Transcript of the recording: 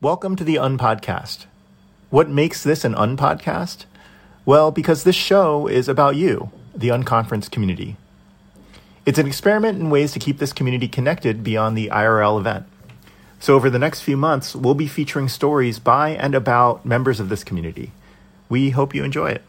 Welcome to the Unpodcast. What makes this an Unpodcast? Well, because this show is about you, the Unconference community. It's an experiment in ways to keep this community connected beyond the IRL event. So, over the next few months, we'll be featuring stories by and about members of this community. We hope you enjoy it.